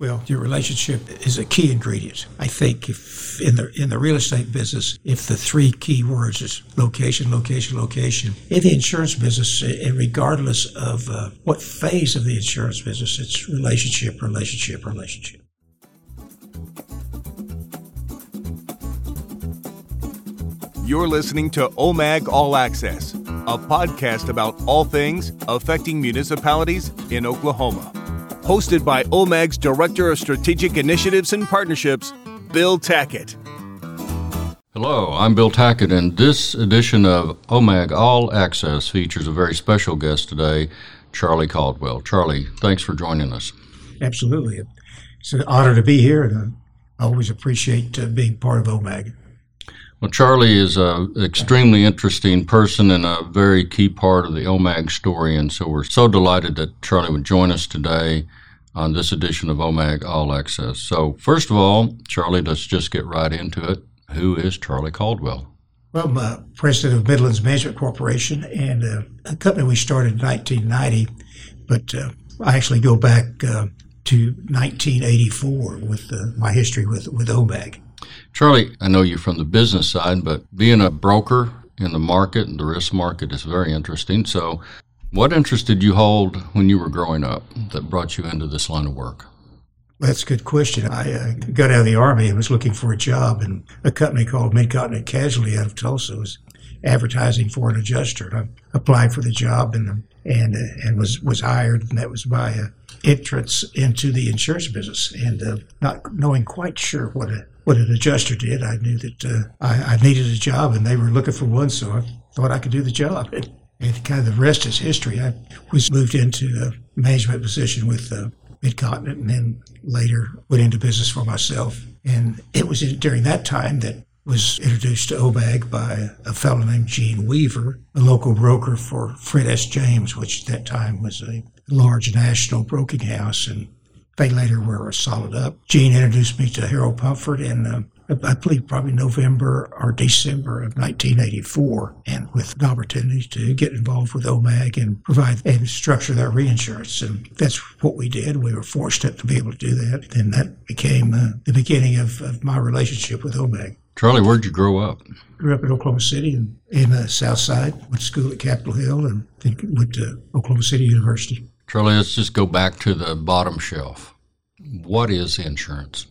Well, your relationship is a key ingredient. I think if in the in the real estate business, if the three key words is location, location, location, in the insurance business, and regardless of uh, what phase of the insurance business, it's relationship, relationship, relationship. You're listening to OMAG All Access, a podcast about all things affecting municipalities in Oklahoma. Hosted by OMAG's Director of Strategic Initiatives and Partnerships, Bill Tackett. Hello, I'm Bill Tackett, and this edition of OMAG All Access features a very special guest today, Charlie Caldwell. Charlie, thanks for joining us. Absolutely. It's an honor to be here, and I always appreciate uh, being part of OMAG. Well, Charlie is an extremely interesting person and a very key part of the OMAG story, and so we're so delighted that Charlie would join us today on this edition of OMAG All Access. So, first of all, Charlie, let's just get right into it. Who is Charlie Caldwell? Well, I'm uh, president of Midlands Management Corporation, and uh, a company we started in 1990, but uh, I actually go back uh, to 1984 with uh, my history with, with OMAG. Charlie, I know you're from the business side, but being a broker in the market and the risk market is very interesting. So, what interest did you hold when you were growing up that brought you into this line of work? That's a good question. I uh, got out of the Army and was looking for a job, and a company called Midcontinent Casualty out of Tulsa was advertising for an adjuster. I applied for the job and and uh, and was was hired, and that was my uh, entrance into the insurance business. And uh, not knowing quite sure what a what an adjuster did. I knew that uh, I, I, needed a job and they were looking for one, so I thought I could do the job. And, and kind of the rest is history. I was moved into a management position with uh, Midcontinent and then later went into business for myself. And it was during that time that was introduced to OMAG by a fellow named Gene Weaver, a local broker for Fred S. James, which at that time was a large national broking house. And they later were solid up. Gene introduced me to Harold Pumford in, uh, I believe, probably November or December of 1984, and with an opportunity to get involved with OMAG and provide and structure their reinsurance. And that's what we did. We were fortunate to be able to do that. And that became uh, the beginning of, of my relationship with OMAG. Charlie, where'd you grow up? Grew up in Oklahoma City and in the South Side. Went to school at Capitol Hill and then went to Oklahoma City University. Charlie, let's just go back to the bottom shelf. What is insurance?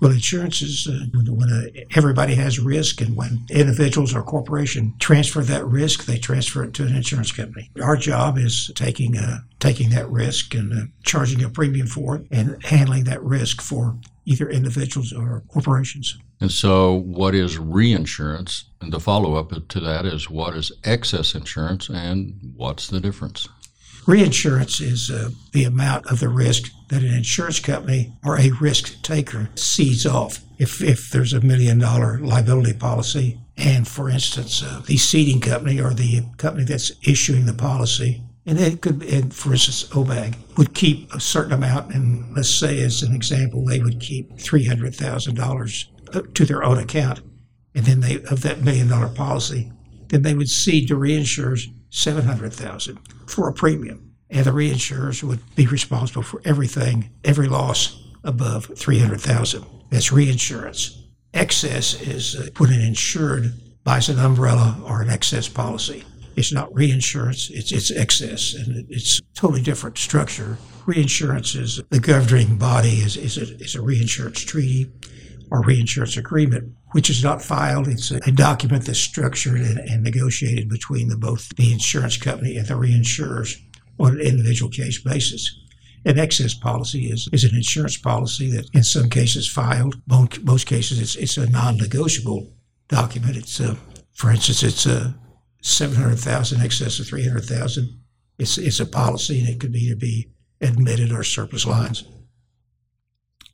Well, insurance is uh, when uh, everybody has risk, and when individuals or corporation transfer that risk, they transfer it to an insurance company. Our job is taking uh, taking that risk and uh, charging a premium for it, and handling that risk for either individuals or corporations. And so, what is reinsurance? And the follow up to that is what is excess insurance, and what's the difference? Reinsurance is uh, the amount of the risk that an insurance company or a risk taker cedes off. If, if there's a million dollar liability policy, and for instance, uh, the ceding company or the company that's issuing the policy, and it could, and for instance, OMAG would keep a certain amount, and let's say, as an example, they would keep $300,000 uh, to their own account, and then they, of that million dollar policy, then they would cede to reinsurers 700,000 for a premium. And the reinsurers would be responsible for everything, every loss above 300,000. That's reinsurance. Excess is uh, when an insured buys an umbrella or an excess policy. It's not reinsurance, it's, it's excess, and it's totally different structure. Reinsurance is the governing body is, is, a, is a reinsurance treaty or reinsurance agreement, which is not filed. It's a, a document that's structured and, and, negotiated between the, both the insurance company and the reinsurers on an individual case basis. An excess policy is, is an insurance policy that in some cases filed. Most, most cases it's, it's a non-negotiable document. It's a, for instance, it's uh, a 700,000 excess of 300,000. It's, it's a policy and it could either be admitted or surplus lines.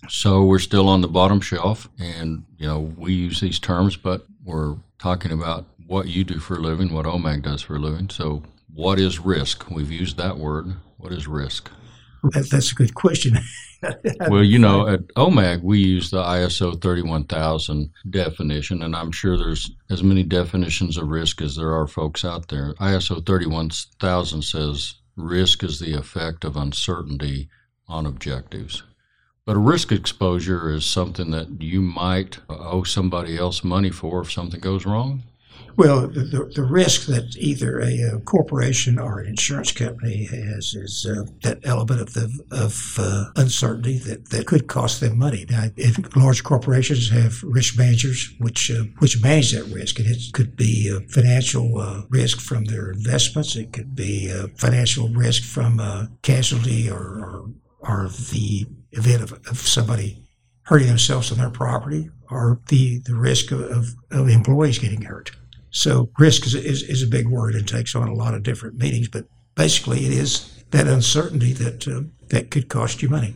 So we're still on the bottom shelf, and you know we use these terms, but we're talking about what you do for a living, what OMAG does for a living. So, what is risk? We've used that word. What is risk? That's a good question. well, you know, at OMAG, we use the ISO 31000 definition, and I'm sure there's as many definitions of risk as there are folks out there. ISO 31000 says risk is the effect of uncertainty on objectives. But a risk exposure is something that you might owe somebody else money for if something goes wrong. Well, the, the, risk that either a, corporation or an insurance company has is uh, that element of the of uh, uncertainty that, that could cost them money. Now, if large corporations have risk managers which uh, which manage that risk, and it could be financial uh, risk from their investments, it could be financial risk from a casualty or, or, or the event of, of somebody hurting themselves on their property, or the the risk of, of employees getting hurt. So risk is, is, is, a big word and takes on a lot of different meanings, but basically it is that uncertainty that uh, that could cost you money.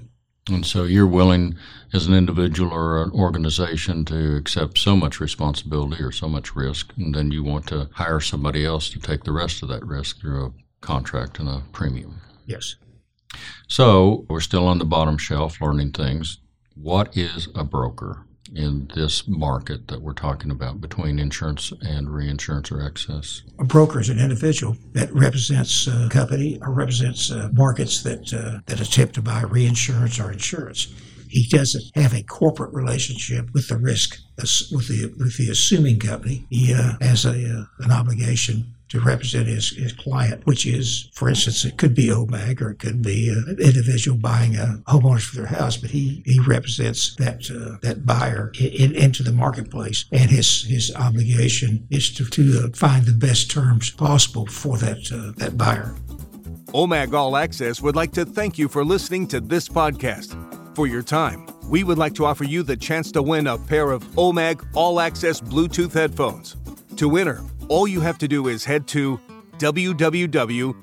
And so you're willing, as an individual or an organization, to accept so much responsibility or so much risk, and then you want to hire somebody else to take the rest of that risk through a contract and a premium. Yes. So we're still on the bottom shelf learning things. What is a broker? in this market that we're talking about between insurance and reinsurance or excess? A broker is an individual that represents a company or represents uh, markets that uh, that attempt to buy reinsurance or insurance. He doesn't have a corporate relationship with the risk with the with the assuming company. He uh, has a uh, an obligation to represent his, his client, which is, for instance, it could be OMAG or it could be an individual buying a homeowners for their house, but he, he represents that uh, that buyer in, into the marketplace, and his his obligation is to, to uh, find the best terms possible for that uh, that buyer. OMAG All Access would like to thank you for listening to this podcast. For your time, we would like to offer you the chance to win a pair of OMAG All Access Bluetooth headphones. To enter, all you have to do is head to www.omag.org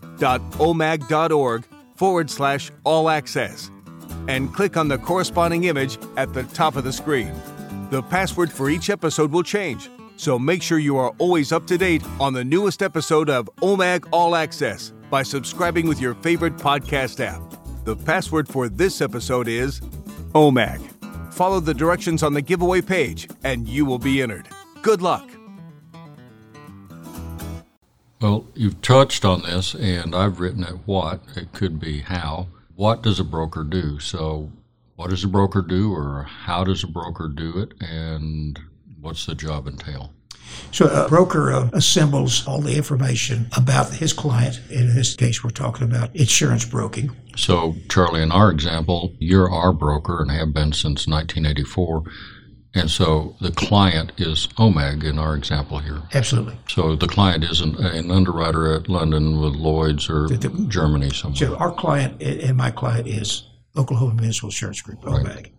forward slash all access and click on the corresponding image at the top of the screen. The password for each episode will change, so make sure you are always up to date on the newest episode of OMAG All Access by subscribing with your favorite podcast app. The password for this episode is OMAG. Follow the directions on the giveaway page and you will be entered. Good luck. Well, you've touched on this, and I've written it what, it could be how. What does a broker do? So, what does a broker do, or how does a broker do it, and what's the job entail? So a broker uh, assembles all the information about his client. In this case, we're talking about insurance broking. So, Charlie, in our example, you're our broker and have been since 1984. And so the client is OMAG in our example here. Absolutely. So the client isn't an underwriter at London with Lloyd's or the, the, Germany somewhere. So our client and my client is Oklahoma Municipal Insurance Group, OMAG. Right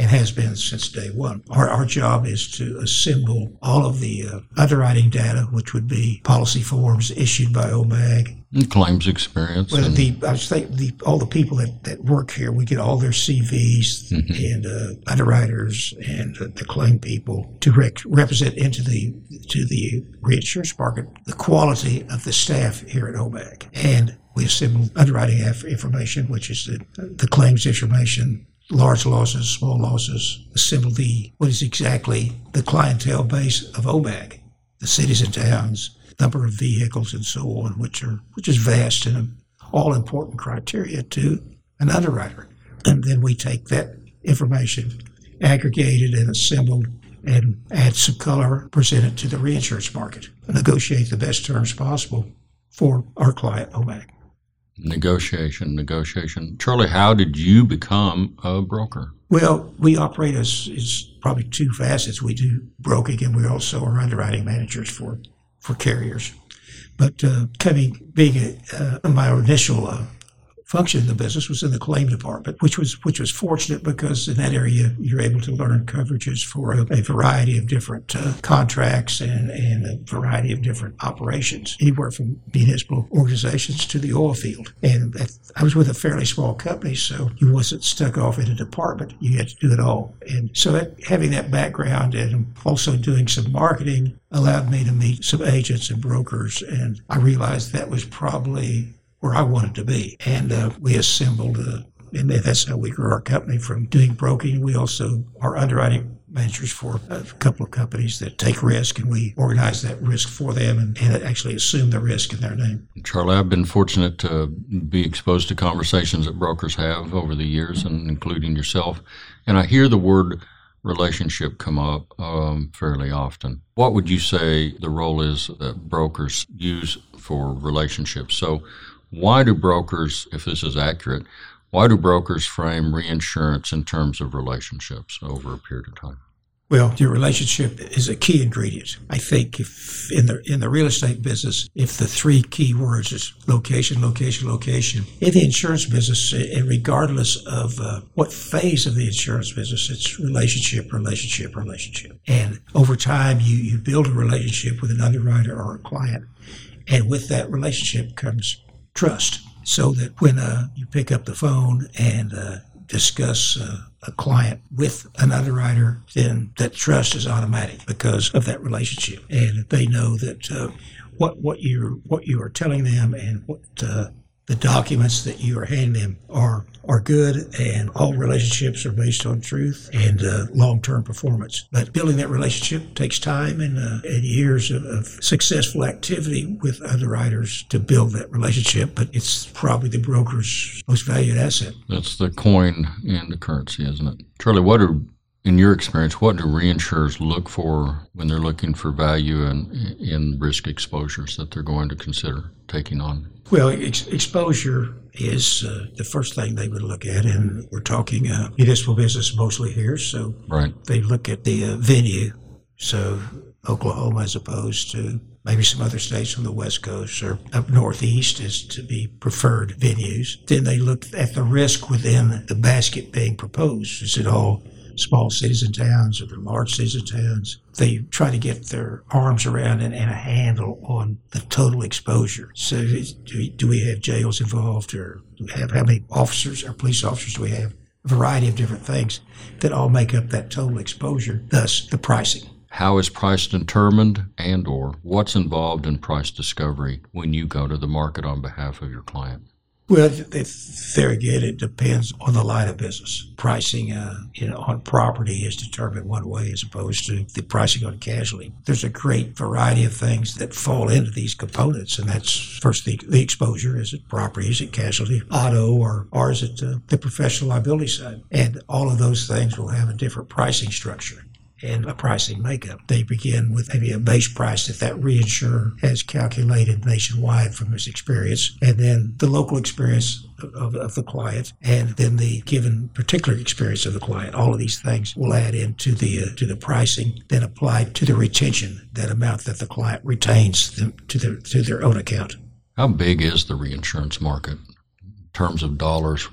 and has been since day one. Our, our job is to assemble all of the uh, underwriting data, which would be policy forms issued by OMAG. And claims experience. Well, the I think the all the people that, that work here, we get all their CVs mm-hmm. and uh, underwriters and uh, the claim people to rec- represent into the to the reinsurance market the quality of the staff here at OMAG. And we assemble underwriting information, which is the, the claims information, large losses, small losses, the what is exactly the clientele base of OMAG, the cities and towns, number of vehicles, and so on, which are which is vast and all important criteria to an underwriter. And then we take that information, aggregated and assembled, and add some color, present it to the reinsurance market, negotiate the best terms possible for our client, OMAG. Negotiation, negotiation. Charlie, how did you become a broker? Well, we operate as, as probably two facets. We do broking and we also are underwriting managers for, for carriers. But uh, coming, being a, uh, my initial uh, function in the business was in the claim department, which was which was fortunate because in that area you're able to learn coverages for a, a variety of different uh, contracts and, and a variety of different operations, anywhere from municipal organizations to the oil field. And I was with a fairly small company, so you wasn't stuck off in a department. You had to do it all. And so having that background and also doing some marketing allowed me to meet some agents and brokers. And I realized that was probably where I wanted to be. And uh, we assembled a, And that's how we grew our company from doing broking. We also are underwriting managers for a couple of companies that take risk, and we organize that risk for them and, and actually assume the risk in their name. Charlie, I've been fortunate to be exposed to conversations that brokers have over the years, and including yourself. And I hear the word relationship come up um, fairly often. What would you say the role is that brokers use for relationships? So, why do brokers, if this is accurate, why do brokers frame reinsurance in terms of relationships over a period of time? Well, your relationship is a key ingredient. I think if in the in the real estate business, if the three key words is location, location, location, in the insurance business, and regardless of uh, what phase of the insurance business, it's relationship, relationship, relationship. And over time, you you build a relationship with an underwriter or a client, and with that relationship comes trust. So that when uh, you pick up the phone and uh, discuss uh, a client with an underwriter, then that trust is automatic because of that relationship, and they know that uh, what what you what you are telling them and what uh, the documents that you are handing them are are good, and all relationships are based on truth and uh, long term performance. But building that relationship takes time and, uh, and years of, of, successful activity with underwriters to build that relationship. But it's probably the broker's most valued asset. That's the coin and the currency, isn't it? Charlie, what are in your experience, what do reinsurers look for when they're looking for value in, in risk exposures that they're going to consider taking on? Well, ex- exposure is uh, the first thing they would look at, and we're talking uh, municipal business mostly here, so right. they look at the uh, venue. So Oklahoma, as opposed to maybe some other states on the West Coast or up northeast, is to be preferred venues. Then they look at the risk within the basket being proposed. Is it all small cities and towns or the large cities and towns. They try to get their arms around and, and a handle on the total exposure. So do, do we have jails involved or do we have how many officers or police officers do we have? A variety of different things that all make up that total exposure, thus the pricing. How is price determined and or what's involved in price discovery when you go to the market on behalf of your client? Well, again, it depends on the line of business. Pricing uh, you know, on property is determined one way as opposed to the pricing on casualty. There's a great variety of things that fall into these components, and that's first the, the exposure. Is it property? Is it casualty? Auto? Or, or is it uh, the professional liability side? And all of those things will have a different pricing structure and a pricing makeup. They begin with maybe a base price that that reinsurer has calculated nationwide from his experience, and then the local experience of, of, the client, and then the given particular experience of the client. All of these things will add into the uh, to the pricing, then applied to the retention, that amount that the client retains them to their to their own account. How big is the reinsurance market in terms of dollars?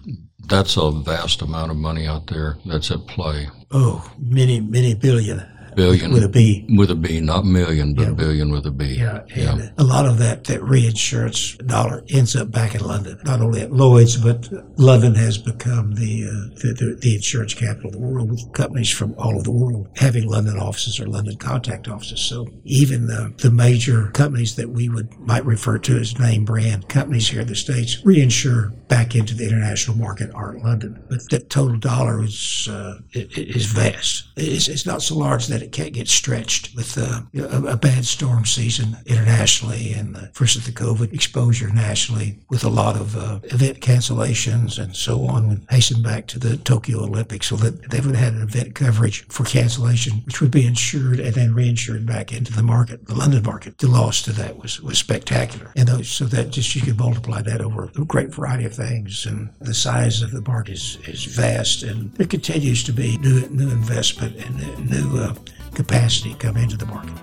That's a vast amount of money out there that's at play. Oh, many, many billion billion with a B. With a B, not million, but Yeah. billion with a B. Yeah, and a lot of that that reinsurance dollar ends up back in London. Not only at Lloyd's, but London has become the uh, the, the, the insurance capital of the world, with companies from all over the world having London offices or London contact offices. So even the the major companies that we would might refer to as name brand companies here in the states reinsure back into the international market are London. But that total dollar is uh, is vast. It's, it's not so large that it can't get stretched with uh, a, a bad storm season internationally and the, versus the COVID exposure nationally with a lot of uh, event cancellations and so on. We hasten back to the Tokyo Olympics so that they would have had an event coverage for cancellation, which would be insured and then reinsured back into the market, the London market. The loss to that was, was spectacular. And those, so that just you could multiply that over a great variety of things. And the size of the market is, is vast and there continues to be new, new investment and new uh, capacity come into the market.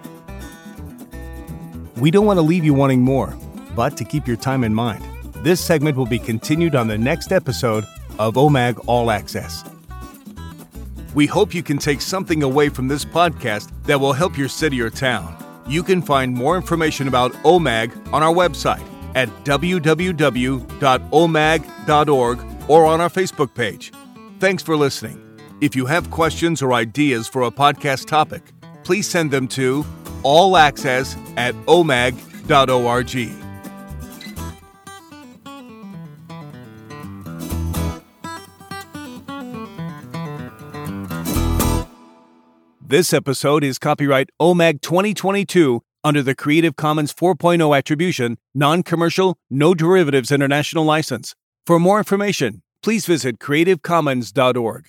We don't want to leave you wanting more, but to keep your time in mind, this segment will be continued on the next episode of OMAG All Access. We hope you can take something away from this podcast that will help your city or town. You can find more information about OMAG on our website at www.omag.org or on our Facebook page. Thanks for listening. If you have questions or ideas for a podcast topic, please send them to allaccess at omag.org. This episode is copyright OMAG 2022 under the Creative Commons 4.0 Attribution, Non Commercial, No Derivatives International License. For more information, please visit creativecommons.org.